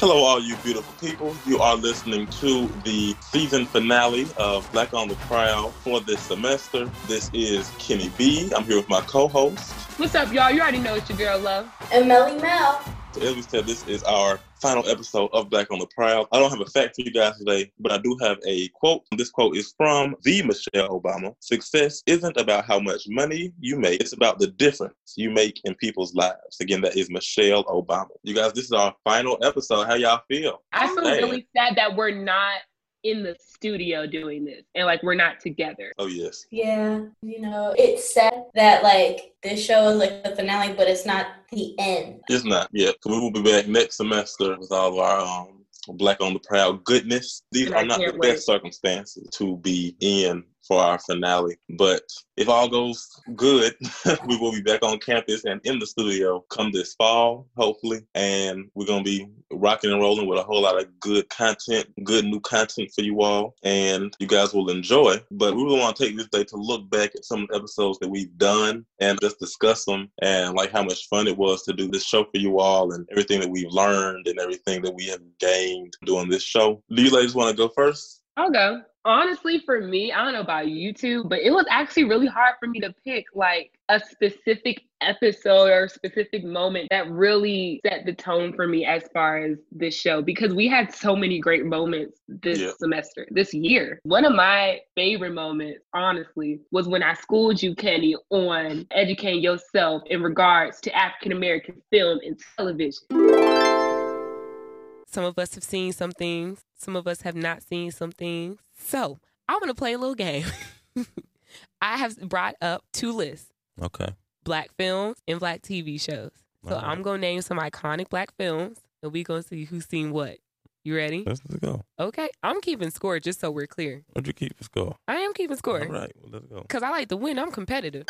Hello, all you beautiful people. You are listening to the season finale of Black on the Prowl for this semester. This is Kenny B. I'm here with my co-host. What's up, y'all? You already know it's your girl, Love. And Melly Mel. So as we said, this is our final episode of Black on the Prowl. I don't have a fact for you guys today, but I do have a quote. This quote is from the Michelle Obama. Success isn't about how much money you make, it's about the difference you make in people's lives. Again, that is Michelle Obama. You guys, this is our final episode. How y'all feel? I feel really sad that we're not in the studio doing this and like we're not together. Oh, yes. Yeah, you know, it's sad that like this show is like the finale, but it's not the end. It's not yet. We will be back next semester with all of our um, Black on the Prowl goodness. These And I are not the wait. best circumstances to be in for our finale. But if all goes good, we will be back on campus and in the studio come this fall, hopefully. And we're going to be rocking and rolling with a whole lot of good content, good new content for you all. And you guys will enjoy. But we really want to take this day to look back at some of the episodes that we've done and just discuss them and like how much fun it was to do this show for you all and everything that we've learned and everything that we have gained doing this show. Do you ladies want to go first? I'll go. Honestly, for me, I don't know about you two, but it was actually really hard for me to pick like a specific episode or specific moment that really set the tone for me as far as this show because we had so many great moments this Yeah. semester, this year. One of my favorite moments, honestly, was when I schooled you, Kenny, on educating yourself in regards to African American film and television. Some of us have seen some things, some of us have not seen some things. So I'm to play a little game. I have brought up two lists Okay. black films and black TV shows. So right. I'm going to name some iconic black films and we're going to see who's seen what. You ready? Let's, let's go. Okay. I'm keeping score just so we're clear. What'd you keep the score? I am keeping score All right. Well, let's go. because I like to win. I'm competitive.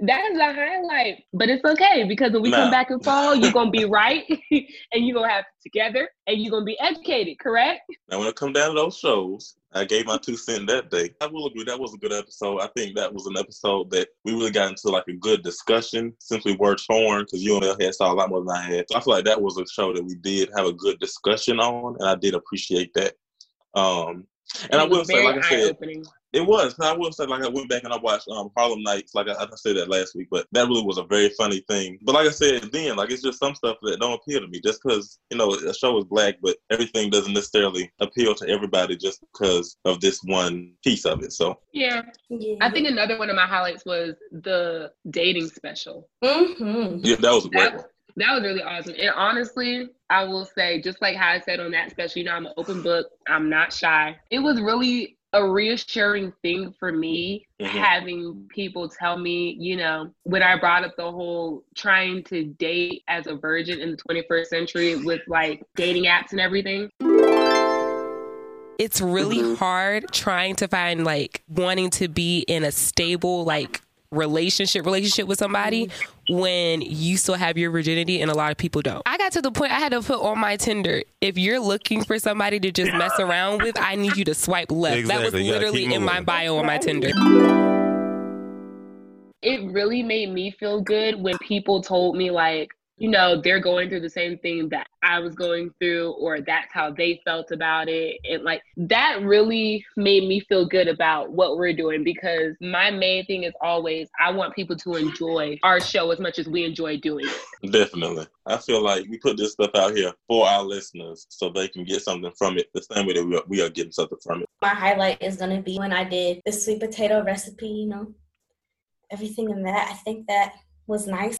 That is a highlight, but it's okay because when we come back in fall, you're gonna be right, and you're gonna have it together, and you're gonna be educated. Correct? Now, when it come down to those shows, I gave my two cents that day. I will agree that was a good episode. I think that was an episode that we really got into like a good discussion since we were torn because you and I had saw a lot more than I had. So I feel like that was a show that we did have a good discussion on, and I did appreciate that. Um, and I will say, like I said, eye-opening. It was. I will say, like I went back and I watched um, Harlem Nights. Like I, I said that last week, but that really was a very funny thing. But like I said then, like it's just some stuff that don't appeal to me. Just because you know a show is black, but everything doesn't necessarily appeal to everybody just because of this one piece of it. So Yeah, Yeah. I think another one of my highlights was the dating special. Mm-hmm. yeah, that was a great That, one. that was really awesome. And honestly, I will say, just like how I said on that special, you know, I'm an open book. I'm not shy. It was really a reassuring thing for me Mhm. having people tell me, you know, when I brought up the whole trying to date as a virgin in the 21st century with like dating apps and everything. it's really Mm-hmm. hard trying to find like wanting to be in a stable like relationship relationship with somebody mm-hmm. when you still have your virginity and a lot of people don't. I got to the point I had to put on my Tinder, if you're looking for somebody to just mess around with, I need you to swipe left. That was Exactly. You gotta literally keep in my bio on my Tinder. It really made me feel good when people told me like, you know, they're going through the same thing that I was going through, or that's how they felt about it. And like that really made me feel good about what we're doing because my main thing is always I want people to enjoy our show as much as we enjoy doing it. Definitely. I feel like we put this stuff out here for our listeners so they can get something from it the same way that we are, we are getting something from it. My highlight is gonna be when I did the sweet potato recipe. You know, everything in that. I think that was nice.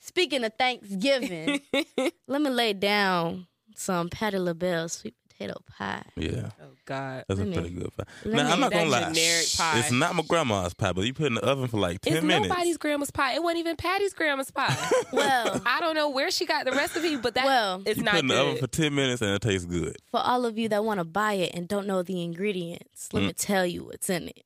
Speaking of Thanksgiving, let me lay down some Patti LaBelle sweet potato pie. Yeah. oh God. That's a Let me- pretty good pie. let Now, I'm not going to lie. generic pie. It's not my grandma's pie, but you put it in the oven for like 10 It's minutes. nobody's grandma's pie. It wasn't even Patti's grandma's pie. Well, I don't know where she got the recipe, but that Well- it's you not put it in the oven for 10 minutes and it tastes good. for all of you that want to buy it and don't know the ingredients, let Mm. me tell you what's in it.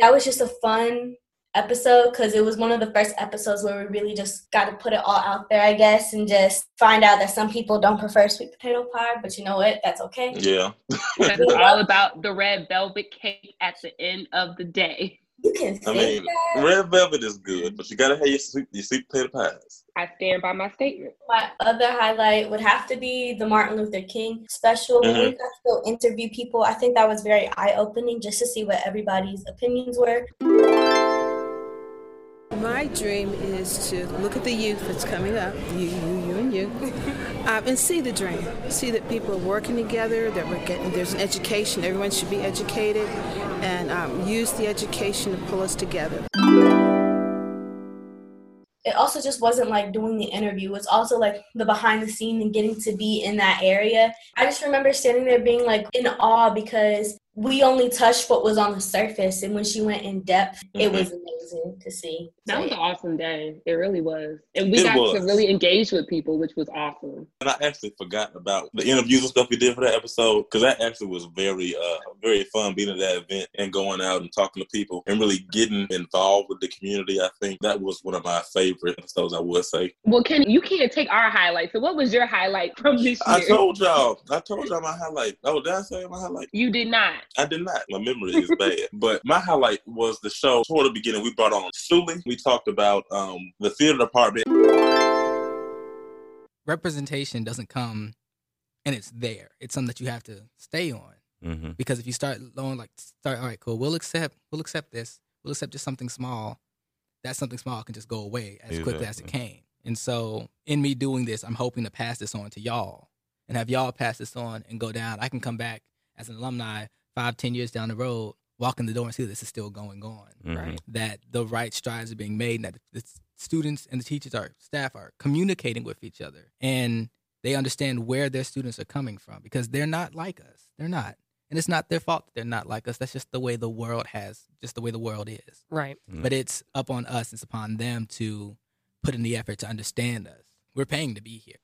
That was just a fun episode because it was one of the first episodes where we really just got to put it all out there, I guess, and just find out that some people don't prefer sweet potato pie, but you know what? That's okay. Yeah. Because it's all about the red velvet cake at the end of the day. You can I mean, that. red velvet is good, but you gotta have your sweet, your sweet potato pies. I stand by my statement. My other highlight would have to be the Martin Luther King special. When we got to go interview people, I think that was very eye opening just to see what everybody's opinions were. My dream is to look at the youth that's coming up, you, you, you, and you, um, and see the dream. See that people are working together, that we're getting, there's an education, everyone should be educated, and um, use the education to pull us together. It also just wasn't like doing the interview. It's also like the behind the scene and getting to be in that area. I just remember standing there being like in awe because we only touched what was on the surface. And when she went in depth, it Mhm. was amazing to see. That So, was an awesome day. It really was. And we It got to really engage with people, which was awesome. And I actually forgot about the interviews and stuff we did for that episode because that actually was very, uh, very fun being at that event and going out and talking to people and really getting involved with the community. I think that was one of my favorite episodes. I would say. Well, kenny you can't take our highlight. So, what was your highlight from this year? I told y'all. I told y'all my highlight. Oh, did I say my highlight? you did not. I did not. My memory is bad. But my highlight was the show toward the beginning. We brought on Sully. We talked about um, the theater department. representation doesn't come and it's there. It's something that you have to stay on. Mm-hmm. Because if you start going like start, all right, cool, we'll accept, we'll accept this, we'll accept just something small. That something small can just go away as quickly as it came. And so, in me doing this, I'm hoping to pass this on to y'all and have y'all pass this on and go down. I can come back as an alumni five, ten years down the road, walk in the door and see this is still going on. Mhm. Right. That the right strides are being made, and that the students and the teachers are staff are communicating with each other and they understand where their students are coming from because they're not like us. They're not. And it's not their fault that they're not like us. That's just the way the world has, just the way the world is. Right. But it's up on us, it's upon them to put in the effort to understand us. We're paying to be here.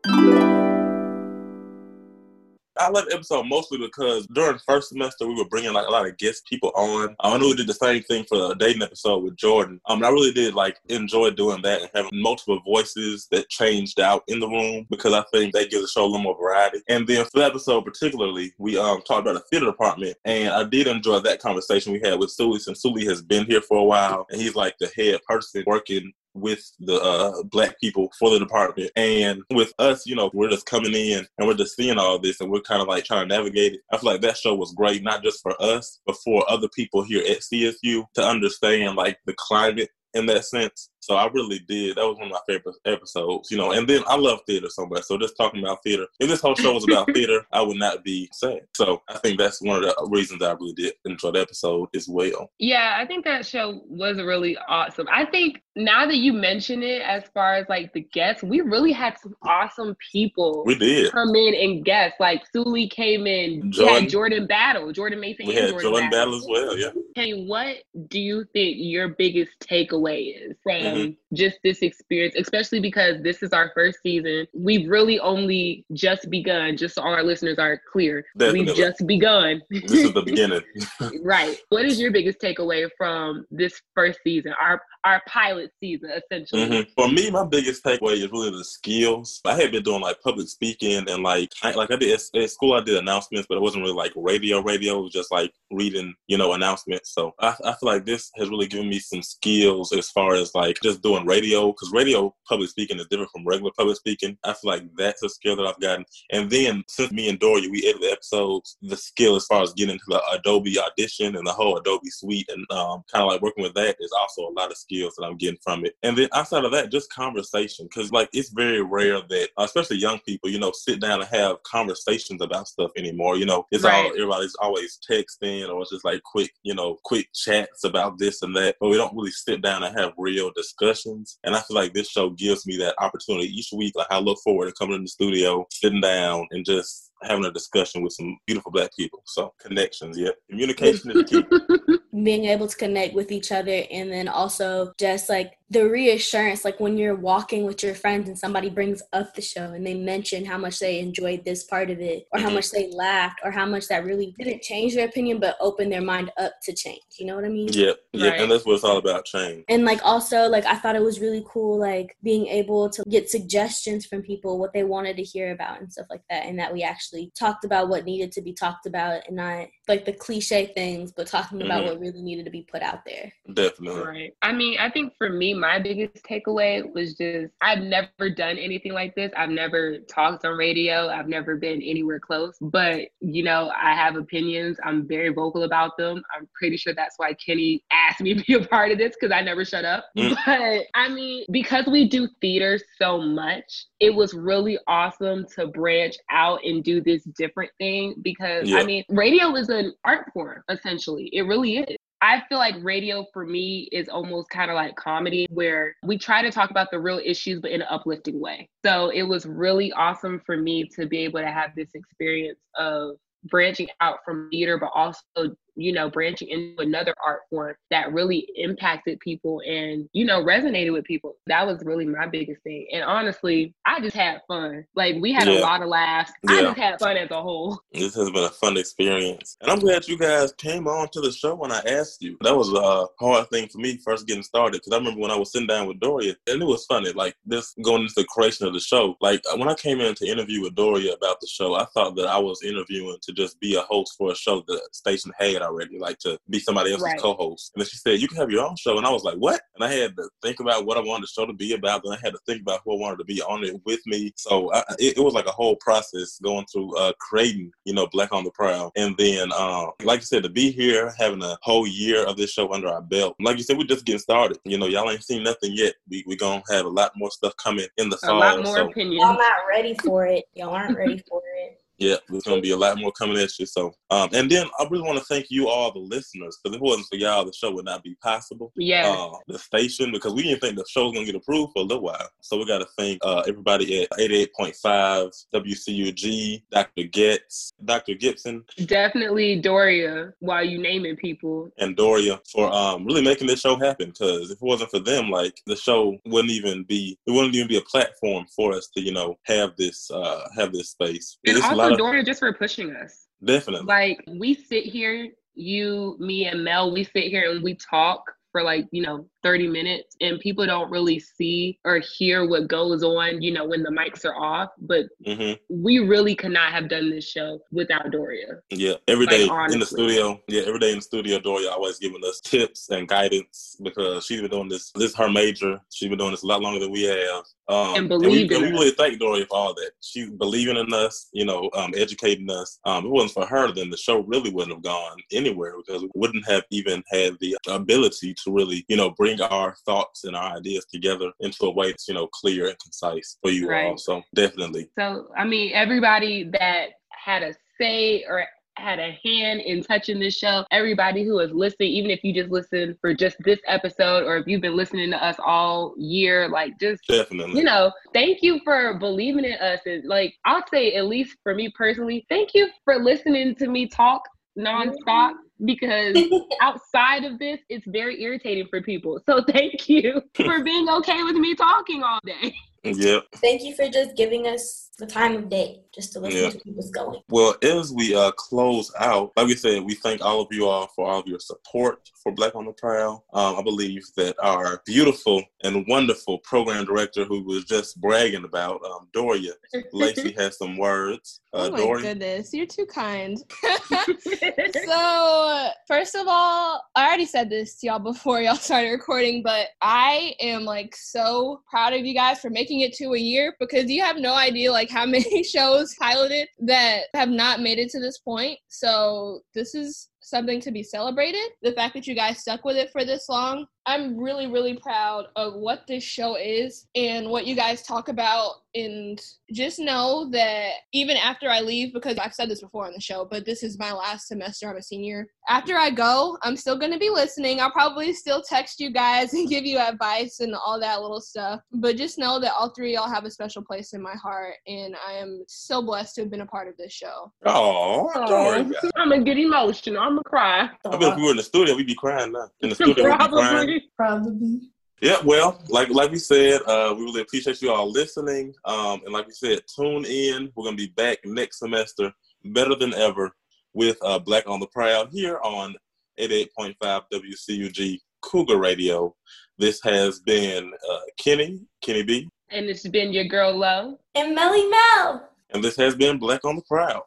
I love the episode mostly because during first semester we were bringing like a lot of guest people on. I know we did the same thing for the dating episode with Jordan. Um, I really did like enjoy doing that and having multiple voices that changed out in the room because I think that gives the show a little more variety. And then for that episode particularly, we um talked about the theater department, and I did enjoy that conversation we had with Sully since Sully has been here for a while and he's like the head person working with the uh, black people for the department. And with us, you know, we're just coming in and we're just seeing all this and we're kind of like trying to navigate it. I feel like that show was great, not just for us, but for other people here at CSU to understand like the climate in that sense. So I really did. That was one of my favorite episodes, you know. And then I love theater so much. So just talking about theater, if this whole show was about theater, I would not be sad. So I think that's one of the reasons I really did enjoy the episode as well. Yeah, I think that show was really awesome. I think now that you mention it, as far as like the guests, we really had some awesome people We did. come in and guest. Like Sully came in, Jordan. had Jordan Battle, Jordan Mason, We had Jordan, Jordan Battle. Battle as well, yeah. Kenny, what do you think your biggest takeaway is from Mhm. just this experience, especially because this is our first season? We've really only just begun, just so our listeners are clear. Definitely. We've just begun. This is the beginning. right. What is your biggest takeaway from this first season, our our pilot season, essentially? Mhm. For me, my biggest takeaway is really the skills. I had been doing like public speaking and like I, like I did at, at school. I did announcements, but it wasn't really like radio. Radio it was just like reading, you know, announcements. So I, I feel like this has really given me some skills as far as like just doing radio because radio public speaking is different from regular public speaking. I feel like that's a skill that I've gotten. And then since me and Doria we edit the episodes, the skill as far as getting into the Adobe Audition and the whole Adobe suite and um, kind of like working with that is also a lot of skills that I'm getting from it. And then outside of that, just conversation because like it's very rare that especially young people, you know, sit down and have conversations about stuff anymore. You know, it's all everybody's always texting or it's just like quick, you know, quick chats about this and that, but we don't really sit down and have real discussions. And I feel like this show gives me that opportunity each week. Like I look forward to coming in the studio, sitting down, and just having a discussion with some beautiful black people. So connections, yeah, communication is key. being able to connect with each other and then also just like the reassurance like when you're walking with your friends and somebody brings up the show and they mention how much they enjoyed this part of it or how Mhm. much they laughed or how much that really didn't change their opinion but opened their mind up to change you know what i mean Yeah, yeah, Right. and that's what it's all about change. and like also like i thought it was really cool like being able to get suggestions from people what they wanted to hear about and stuff like that and that we actually talked about what needed to be talked about and not like the cliche things, but talking about Mhm. what really needed to be put out there. Definitely. Right. I mean, I think for me, my biggest takeaway was just I've never done anything like this. I've never talked on radio. I've never been anywhere close. But, you know, I have opinions. I'm very vocal about them. I'm pretty sure that's why Kenny asked me to be a part of this because I never shut up. Mm. But I mean, because we do theater so much, it was really awesome to branch out and do this different thing because Yeah. I mean, radio is an art form, essentially. It really is. I feel like radio for me is almost kind of like comedy where we try to talk about the real issues, but in an uplifting way. So it was really awesome for me to be able to have this experience of branching out from theater, but also, you know, branching into another art form that really impacted people and, you know, resonated with people. That was really my biggest thing. And honestly, I just had fun. Like we had a lot of laughs. I just had fun as a whole. This has been a fun experience. And I'm glad you guys came on to the show when I asked you. That was a hard thing for me first getting started because I remember when I was sitting down with Doria and it was funny, like this going into the creation of the show. Like when I came in to interview with Doria about the show, I thought that I was interviewing to just be a host for a show the station had already, like to be somebody else's Right. co-host. And then she said, you can have your own show. And I was like, what? And I had to think about what I wanted the show to be about. Then I had to think about who I wanted to be on it with me. So I, it, it was like a whole process going through uh, creating, you know, Black on the Prowl. And then, um, like you said, to be here, having a whole year of this show under our belt. Like you said, we're just getting started. You know, y'all ain't seen nothing yet. We we gonna have a lot more stuff coming in the fall. A fall. lot more so Y'all opinions. not ready for it. Y'all aren't ready for it. Yeah, there's gonna be a lot more coming at you. So, um, and then I really want to thank you all, the listeners, because if it wasn't for y'all, the show would not be possible. Yeah. uh, the station because we didn't think the show was gonna get approved for a little while. So we got to thank uh, everybody at 88.5 WCUG, Dr. Getz, Dr. Gibson, Definitely Doria while you naming people. and Doria for um, really making this show happen. Because if it wasn't for them, like the show wouldn't even be, it wouldn't even be a platform for us to, you know, have this, uh, have this space. And It's a lot also Doria just for pushing us. definitely. Like we sit here, you, me, and Mel, we sit here and we talk for like, you know, 30 minutes and people don't really see or hear what goes on, you know, when the mics are off. But hmm we really could not have done this show without Doria. Yeah, every Like, day in the studio. Yeah, every day in the studio, Doria always giving us tips and guidance because she's been doing this. This is her major. She's been doing this a lot longer than we have. Um, And we, believed and in we really thank Doria for all that. She believing in us, you know, um, educating us. Um, if it wasn't for her, then the show really wouldn't have gone anywhere because we wouldn't have even had the ability to really, you know, bring our thoughts and our ideas together into a way that's, you know, clear and concise for you all. So definitely. So, I mean, everybody that had a say or had a hand in touching this show, everybody who is listening, even if you just listen for just this episode or if you've been listening to us all year, like just Definitely. you know, thank you for believing in us. And like, I'll say, at least for me personally, thank you for listening to me talk nonstop mm-hmm. Because outside of this, it's very irritating for people. So thank you for being okay with me talking all day. Yep. Thank you for just giving us the time of day just to listen Yeah. to keep us going. Well, as we uh, close out, like we said, we thank all of you all for all of your support for Black on the Prowl. Um, I believe that our beautiful and wonderful program director, who was just bragging about um, Doria, Lacey, has some words. Uh, oh my Doria, goodness, you're too kind. so, first of all, I already said this to y'all before y'all started recording, but I am like so proud of you guys for making it to a year because you have no idea like how many shows piloted that have not made it to this point. So, this is something to be celebrated. The fact that you guys stuck with it for this long. I'm really, really proud of what this show is and what you guys talk about. And just know that even after I leave, because I've said this before on the show, but this is my last semester. I'm a senior. After I go, I'm still going to be listening. I'll probably still text you guys and give you advice and all that little stuff. But just know that all three of y'all have a special place in my heart. And I am so blessed to have been a part of this show. oh, Doria. I'm gonna get emotional. I'm gonna cry. I bet if we were in the studio, we'd be crying now. In the studio, we'd be crying. Probably. Probably. Yeah, well, like like we said, uh, we really appreciate you all listening. Um, and like we said, tune in. We're gonna be back next semester, better than ever, with uh, Black on the Prowl here on 88.5 WCUG Cougar Radio. This has been uh, Kenny, Kenny B. And it's been your girl Love. And Melly Mel. And this has been Black on the Prowl.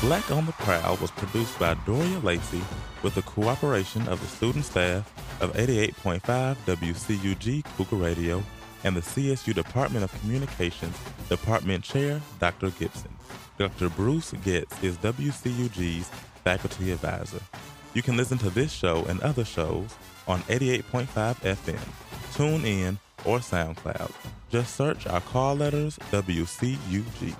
Black on the Prowl was produced by Doria Lacey with the cooperation of the student staff of 88.5 WCUG Cougar Radio and the CSU Department of Communications Department Chair Dr. Gibson. Dr. Bruce Getz is WCUG's faculty advisor. You can listen to this show and other shows on 88.5 FM, TuneIn, or SoundCloud. Just search our call letters WCUG.